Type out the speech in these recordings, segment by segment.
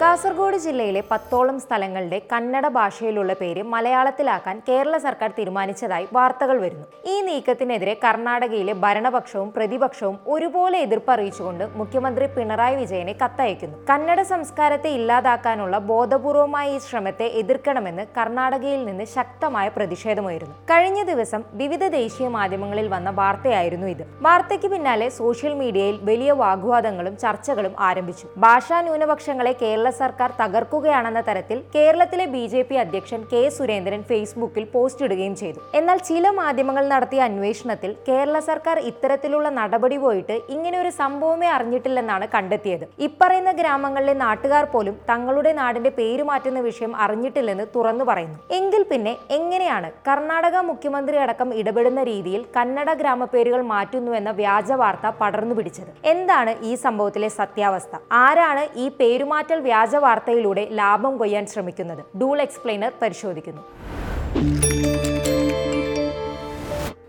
കാസർഗോഡ് ജില്ലയിലെ പത്തോളം സ്ഥലങ്ങളുടെ കന്നഡ ഭാഷയിലുള്ള പേര് മലയാളത്തിലാക്കാൻ കേരള സർക്കാർ തീരുമാനിച്ചതായി വാർത്തകൾ വരുന്നു. ഈ നീക്കത്തിനെതിരെ കർണാടകയിലെ ഭരണപക്ഷവും പ്രതിപക്ഷവും ഒരുപോലെ എതിർപ്പ് അറിയിച്ചുകൊണ്ട് മുഖ്യമന്ത്രി പിണറായി വിജയനെ കത്തയക്കുന്നു. കന്നഡ സംസ്കാരത്തെ ഇല്ലാതാക്കാനുള്ള ബോധപൂർവമായ ഈ ശ്രമത്തെ എതിർക്കണമെന്ന് കർണാടകയിൽ നിന്ന് ശക്തമായ പ്രതിഷേധമായിരുന്നു. കഴിഞ്ഞ ദിവസം വിവിധ ദേശീയ മാധ്യമങ്ങളിൽ വന്ന വാർത്തയായിരുന്നു ഇത്. വാർത്തയ്ക്ക് പിന്നാലെ സോഷ്യൽ മീഡിയയിൽ വലിയ വാഗ്വാദങ്ങളും ചർച്ചകളും ആരംഭിച്ചു. ഭാഷാ ന്യൂനപക്ഷങ്ങളെ കേരള സർക്കാർ തകർക്കുകയാണെന്ന തരത്തിൽ കേരളത്തിലെ ബി ജെ പി അധ്യക്ഷൻ കെ സുരേന്ദ്രൻ ഫേസ്ബുക്കിൽ പോസ്റ്റ് ഇടുകയും ചെയ്തു. എന്നാൽ ചില മാധ്യമങ്ങൾ നടത്തിയ അന്വേഷണത്തിൽ കേരള സർക്കാർ ഇത്തരത്തിലുള്ള നടപടി പോയിട്ട് ഇങ്ങനെ ഒരു സംഭവമേ അറിഞ്ഞിട്ടില്ലെന്നാണ് കണ്ടെത്തിയത്. ഇപ്പറയുന്ന ഗ്രാമങ്ങളിലെ നാട്ടുകാർ പോലും തങ്ങളുടെ നാടിന്റെ പേര് മാറ്റുന്ന വിഷയം അറിഞ്ഞിട്ടില്ലെന്ന് തുറന്നു പറയുന്നു. എങ്കിൽ പിന്നെ എങ്ങനെയാണ് കർണാടക മുഖ്യമന്ത്രി അടക്കം ഇടപെടുന്ന രീതിയിൽ കന്നഡ ഗ്രാമപേരുകൾ മാറ്റുന്നുവെന്ന വ്യാജ വാർത്ത പടർന്നു പിടിച്ചത്? എന്താണ് ഈ സംഭവത്തിലെ സത്യാവസ്ഥ? ആരാണ് ഈ പേരുമാറ്റൽ വ്യാജ വാർത്തയിലൂടെ ലാഭം കൊയ്യാൻ ശ്രമിക്കുന്നത് ഡൂൾ എക്സ്പ്ലെയിനർ പരിശോധിക്കുന്നു.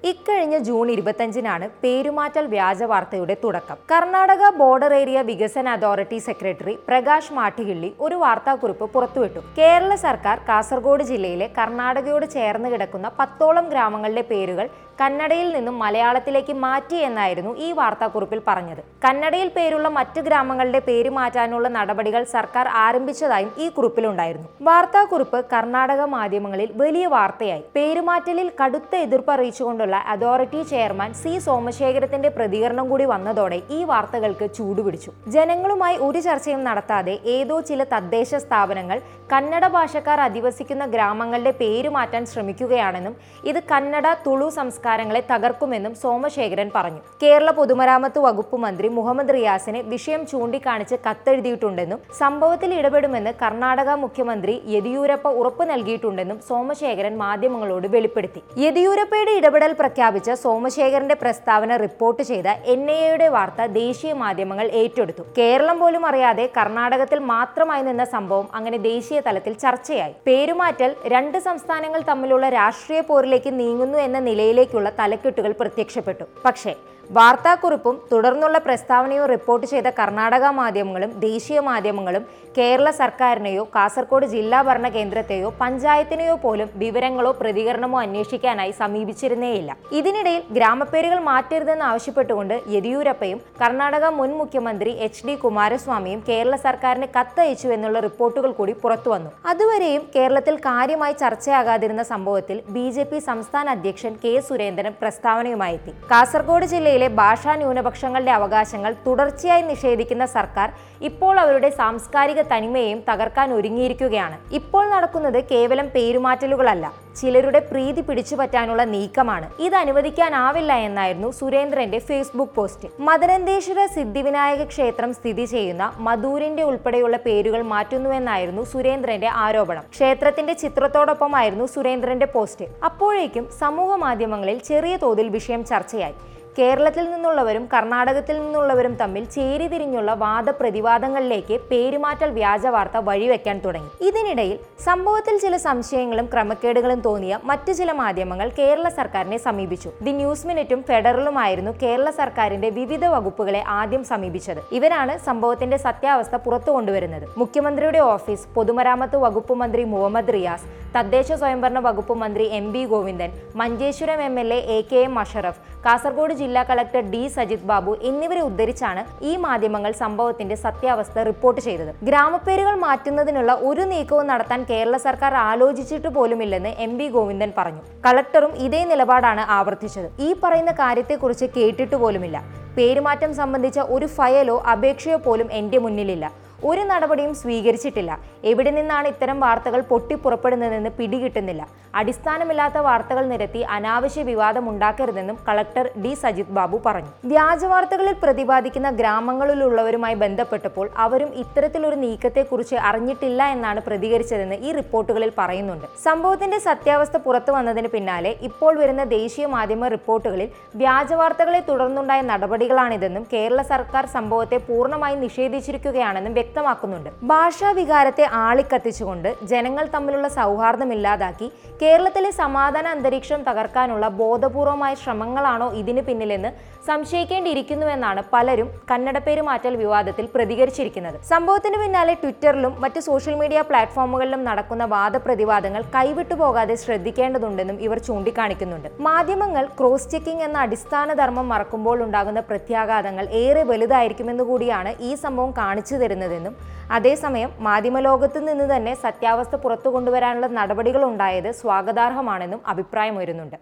ഇക്കഴിഞ്ഞ ജൂൺ ഇരുപത്തഞ്ചിനാണ് പേരുമാറ്റൽ വ്യാജ വാർത്തയുടെ തുടക്കം. കർണാടക ബോർഡർ ഏരിയ വികസന അതോറിറ്റി സെക്രട്ടറി പ്രകാശ് മാട്ടിഹിള്ളി ഒരു വാർത്താക്കുറിപ്പ് പുറത്തുവിട്ടു. കേരള സർക്കാർ കാസർഗോഡ് ജില്ലയിലെ കർണാടകയോട് ചേർന്ന് കിടക്കുന്ന പത്തോളം ഗ്രാമങ്ങളുടെ പേരുകൾ കന്നഡയിൽ നിന്നും മലയാളത്തിലേക്ക് മാറ്റി എന്നായിരുന്നു ഈ വാർത്താക്കുറിപ്പിൽ പറഞ്ഞത്. കന്നഡയിൽ പേരുള്ള മറ്റ് ഗ്രാമങ്ങളുടെ പേര് മാറ്റാനുള്ള നടപടികൾ സർക്കാർ ആരംഭിച്ചതായും ഈ കുറിപ്പിലുണ്ടായിരുന്നു. വാർത്താക്കുറിപ്പ് കർണാടക മാധ്യമങ്ങളിൽ വലിയ വാർത്തയായി. പേരുമാറ്റലിൽ കടുത്ത എതിർപ്പ് അറിയിച്ചുകൊണ്ടുള്ള അതോറിറ്റി ചെയർമാൻ സി സോമശേഖരത്തിന്റെ പ്രതികരണം കൂടി വന്നതോടെ ഈ വാർത്തകൾക്ക് ചൂടുപിടിച്ചു. ജനങ്ങളുമായി ഒരു ചർച്ചയും നടത്താതെ ഏതോ ചില തദ്ദേശ സ്ഥാപനങ്ങൾ കന്നഡ ഭാഷക്കാർ അധിവസിക്കുന്ന ഗ്രാമങ്ങളുടെ പേര് മാറ്റാൻ ശ്രമിക്കുകയാണെന്നും ഇത് കന്നഡ തുളു സംസ്കാരങ്ങളെ തകർക്കുമെന്നും സോമശേഖരൻ പറഞ്ഞു. കേരള പൊതുമരാമത്ത് വകുപ്പ് മന്ത്രി മുഹമ്മദ് റിയാസിനെ വിഷയം ചൂണ്ടിക്കാണിച്ച് കത്തെഴുതിയിട്ടുണ്ടെന്നും സംഭവത്തിൽ ഇടപെടുമെന്ന് കർണാടക മുഖ്യമന്ത്രി യെദിയൂരപ്പ ഉറപ്പ് നൽകിയിട്ടുണ്ടെന്നും സോമശേഖരൻ മാധ്യമങ്ങളോട് വെളിപ്പെടുത്തി. യെദിയൂരപ്പയുടെ ഇടപെടൽ പ്രഖ്യാപിച്ച സോമശേഖരന്റെ പ്രസ്താവന റിപ്പോർട്ട് ചെയ്ത എൻ ഐ എയുടെ വാർത്ത ദേശീയ മാധ്യമങ്ങൾ ഏറ്റെടുത്തു. കേരളം പോലും അറിയാതെ കർണാടകത്തിൽ മാത്രമായി നിന്ന സംഭവം അങ്ങനെ ദേശീയ തലത്തിൽ ചർച്ചയായി. പേരുമാറ്റൽ രണ്ട് സംസ്ഥാനങ്ങൾ തമ്മിലുള്ള രാഷ്ട്രീയ പോരിലേക്ക് നീങ്ങുന്നു എന്ന നിലയിലേക്കുള്ള തലക്കെട്ടുകൾ പ്രത്യക്ഷപ്പെട്ടു. പക്ഷേ വാർത്താക്കുറിപ്പും തുടർന്നുള്ള പ്രസ്താവനയും റിപ്പോർട്ട് ചെയ്ത കർണാടക മാധ്യമങ്ങളും ദേശീയ മാധ്യമങ്ങളും കേരള സർക്കാരിനെയോ കാസർഗോഡ് ജില്ലാ ഭരണ കേന്ദ്രത്തെയോ പഞ്ചായത്തിനെയോ പോലും വിവരങ്ങളോ പ്രതികരണമോ അന്വേഷിക്കാനായി സമീപിച്ചിരുന്നേയില്ല. ഇതിനിടയിൽ ഗ്രാമപ്പേരുകൾ മാറ്റരുതെന്ന് ആവശ്യപ്പെട്ടുകൊണ്ട് യെദിയൂരപ്പയും കർണാടക മുൻ മുഖ്യമന്ത്രി എച്ച് ഡി കുമാരസ്വാമിയും കേരള സർക്കാരിന് കത്തയച്ചു എന്നുള്ള റിപ്പോർട്ടുകൾ കൂടി പുറത്തുവന്നു അതുവരെയും കേരളത്തിൽ കാര്യമായി ചർച്ചയാകാതിരുന്ന സംഭവത്തിൽ ബി സംസ്ഥാന അധ്യക്ഷൻ കെ സുരേന്ദ്രൻ പ്രസ്താവനയുമായി കാസർഗോഡ് ജില്ലയിലെ ഭാഷാ ന്യൂനപക്ഷങ്ങളുടെ അവകാശങ്ങൾ തുടർച്ചയായി നിഷേധിക്കുന്ന സർക്കാർ ഇപ്പോൾ അവരുടെ സാംസ്കാരിക തനിമയെയും തകർക്കാൻ ഒരുങ്ങിയിരിക്കുകയാണ്. ഇപ്പോൾ നടക്കുന്നത് കേവലം പേരുമാറ്റലുകളല്ല ചിലരുടെ പ്രീതി പിടിച്ചു പറ്റാനുള്ള നീക്കമാണ്. ഇത് അനുവദിക്കാനാവില്ല എന്നായിരുന്നു സുരേന്ദ്രന്റെ ഫേസ്ബുക്ക് പോസ്റ്റ്. മദനന്തേശ്വര സിദ്ധിവിനായക ക്ഷേത്രം സ്ഥിതി ചെയ്യുന്ന മധൂരിന്റെ ഉൾപ്പെടെയുള്ള പേരുകൾ മാറ്റുന്നുവെന്നായിരുന്നു സുരേന്ദ്രന്റെ ആരോപണം. ക്ഷേത്രത്തിന്റെ ചിത്രത്തോടൊപ്പമായിരുന്നു സുരേന്ദ്രന്റെ പോസ്റ്റ്. അപ്പോഴേക്കും സമൂഹ മാധ്യമങ്ങളിൽ ചെറിയ തോതിൽ വിഷയം ചർച്ചയായി. കേരളത്തിൽ നിന്നുള്ളവരും കർണാടകത്തിൽ നിന്നുള്ളവരും തമ്മിൽ ചേരിതിരിഞ്ഞുള്ള വാദപ്രതിവാദങ്ങളിലേക്ക് പേരുമാറ്റൽ വ്യാജ വാർത്ത വഴിവെക്കാൻ തുടങ്ങി. ഇതിനിടയിൽ സംഭവത്തിൽ ചില സംശയങ്ങളും ക്രമക്കേടുകളും തോന്നിയ മറ്റു ചില മാധ്യമങ്ങൾ കേരള സർക്കാരിനെ സമീപിച്ചു. ദി ന്യൂസ് മിനിറ്റും ഫെഡറലുമായിരുന്നു കേരള സർക്കാരിന്റെ വിവിധ വകുപ്പുകളെ ആദ്യം സമീപിച്ചത്. ഇവരാണ് സംഭവത്തിന്റെ സത്യാവസ്ഥ പുറത്തു കൊണ്ടുവരുന്നത്. മുഖ്യമന്ത്രിയുടെ ഓഫീസ് പൊതുമരാമത്ത് വകുപ്പ് മന്ത്രി മുഹമ്മദ് റിയാസ് തദ്ദേശ സ്വയംഭരണ വകുപ്പ് മന്ത്രി M B Govindan Manjeshwaram M L A K M Ashraf Kasaragod ജില്ലാ കളക്ടർ ഡി സജിത് ബാബു എന്നിവരെ ഉദ്ധരിച്ചാണ് ഈ മാധ്യമങ്ങൾ സംഭവത്തിന്റെ സത്യാവസ്ഥ റിപ്പോർട്ട് ചെയ്തത്. ഗ്രാമപ്പേരുകൾ മാറ്റുന്നതിനുള്ള ഒരു നീക്കവും നടത്താൻ കേരള സർക്കാർ ആലോചിച്ചിട്ട് പോലുമില്ലെന്ന് എം ബി ഗോവിന്ദൻ പറഞ്ഞു. കളക്ടറും ഇതേ നിലപാടാണ് ആവർത്തിച്ചത്. ഈ പറയുന്ന കാര്യത്തെക്കുറിച്ച് കേട്ടിട്ട് പോലുമില്ല. പേരുമാറ്റം സംബന്ധിച്ച ഒരു ഫയലോ അപേക്ഷയോ പോലും എന്റെ മുന്നിലില്ല. ഒരു നടപടിയും സ്വീകരിച്ചിട്ടില്ല. എവിടെ നിന്നാണ് ഇത്തരം വാർത്തകൾ പൊട്ടിപ്പുറപ്പെടുന്നതെന്ന് പിടികിട്ടുന്നില്ല. അടിസ്ഥാനമില്ലാത്ത വാർത്തകൾ നിരത്തി അനാവശ്യ വിവാദം ഉണ്ടാക്കരുതെന്നും കളക്ടർ ഡി സജിത് ബാബു പറഞ്ഞു. വ്യാജ വാർത്തകളിൽ പ്രതിപാദിക്കുന്ന ഗ്രാമങ്ങളിലുള്ളവരുമായി ബന്ധപ്പെട്ടപ്പോൾ അവരും ഇത്തരത്തിലൊരു നീക്കത്തെക്കുറിച്ച് അറിഞ്ഞിട്ടില്ല എന്നാണ് പ്രതികരിച്ചതെന്ന് ഈ റിപ്പോർട്ടുകളിൽ പറയുന്നുണ്ട്. സംഭവത്തിന്റെ സത്യാവസ്ഥ പുറത്തു വന്നതിന് പിന്നാലെ ഇപ്പോൾ വരുന്ന ദേശീയ മാധ്യമ റിപ്പോർട്ടുകളിൽ വ്യാജ വാർത്തകളെ തുടർന്നുണ്ടായ നടപടികളാണിതെന്നും കേരള സർക്കാർ സംഭവത്തെ പൂർണമായി നിഷേധിച്ചിരിക്കുകയാണെന്നും വ്യക്തമാക്കുന്നുണ്ട്. ഭാഷാ വികാരത്തെ ആളിക്കത്തിച്ചുകൊണ്ട് ജനങ്ങൾ തമ്മിലുള്ള സൗഹാർദ്ദം ഇല്ലാതാക്കി കേരളത്തിലെ സമാധാന അന്തരീക്ഷം തകർക്കാനുള്ള ബോധപൂർവമായ ശ്രമങ്ങളാണോ ഇതിന് പിന്നിലെന്ന് സംശയിക്കേണ്ടിയിരിക്കുന്നുവെന്നാണ് പലരും കന്നഡ പേര് മാറ്റൽ വിവാദത്തിൽ പ്രതികരിച്ചിരിക്കുന്നത്. സംഭവത്തിന് പിന്നാലെ ട്വിറ്ററിലും മറ്റ് സോഷ്യൽ മീഡിയ പ്ലാറ്റ്ഫോമുകളിലും നടക്കുന്ന വാദപ്രതിവാദങ്ങൾ കൈവിട്ടു പോകാതെ ശ്രദ്ധിക്കേണ്ടതുണ്ടെന്നും ഇവർ ചൂണ്ടിക്കാണിക്കുന്നുണ്ട്. മാധ്യമങ്ങൾ ക്രോസ് ചെക്കിംഗ് എന്ന അടിസ്ഥാന ധർമ്മം മറക്കുമ്പോൾ ഉണ്ടാകുന്ന പ്രത്യാഘാതങ്ങൾ ഏറെ വലുതായിരിക്കുമെന്ന് കൂടിയാണ് ഈ സംഭവം കാണിച്ചു തരുന്നതെന്നും അതേസമയം മാധ്യമലോകത്ത് നിന്ന് തന്നെ സത്യാവസ്ഥ പുറത്തു കൊണ്ടുവരാനുള്ള നടപടികൾ ഉണ്ടായത് സ്വാഗതാർഹമാണെന്നും അഭിപ്രായമുയരുന്നുണ്ട്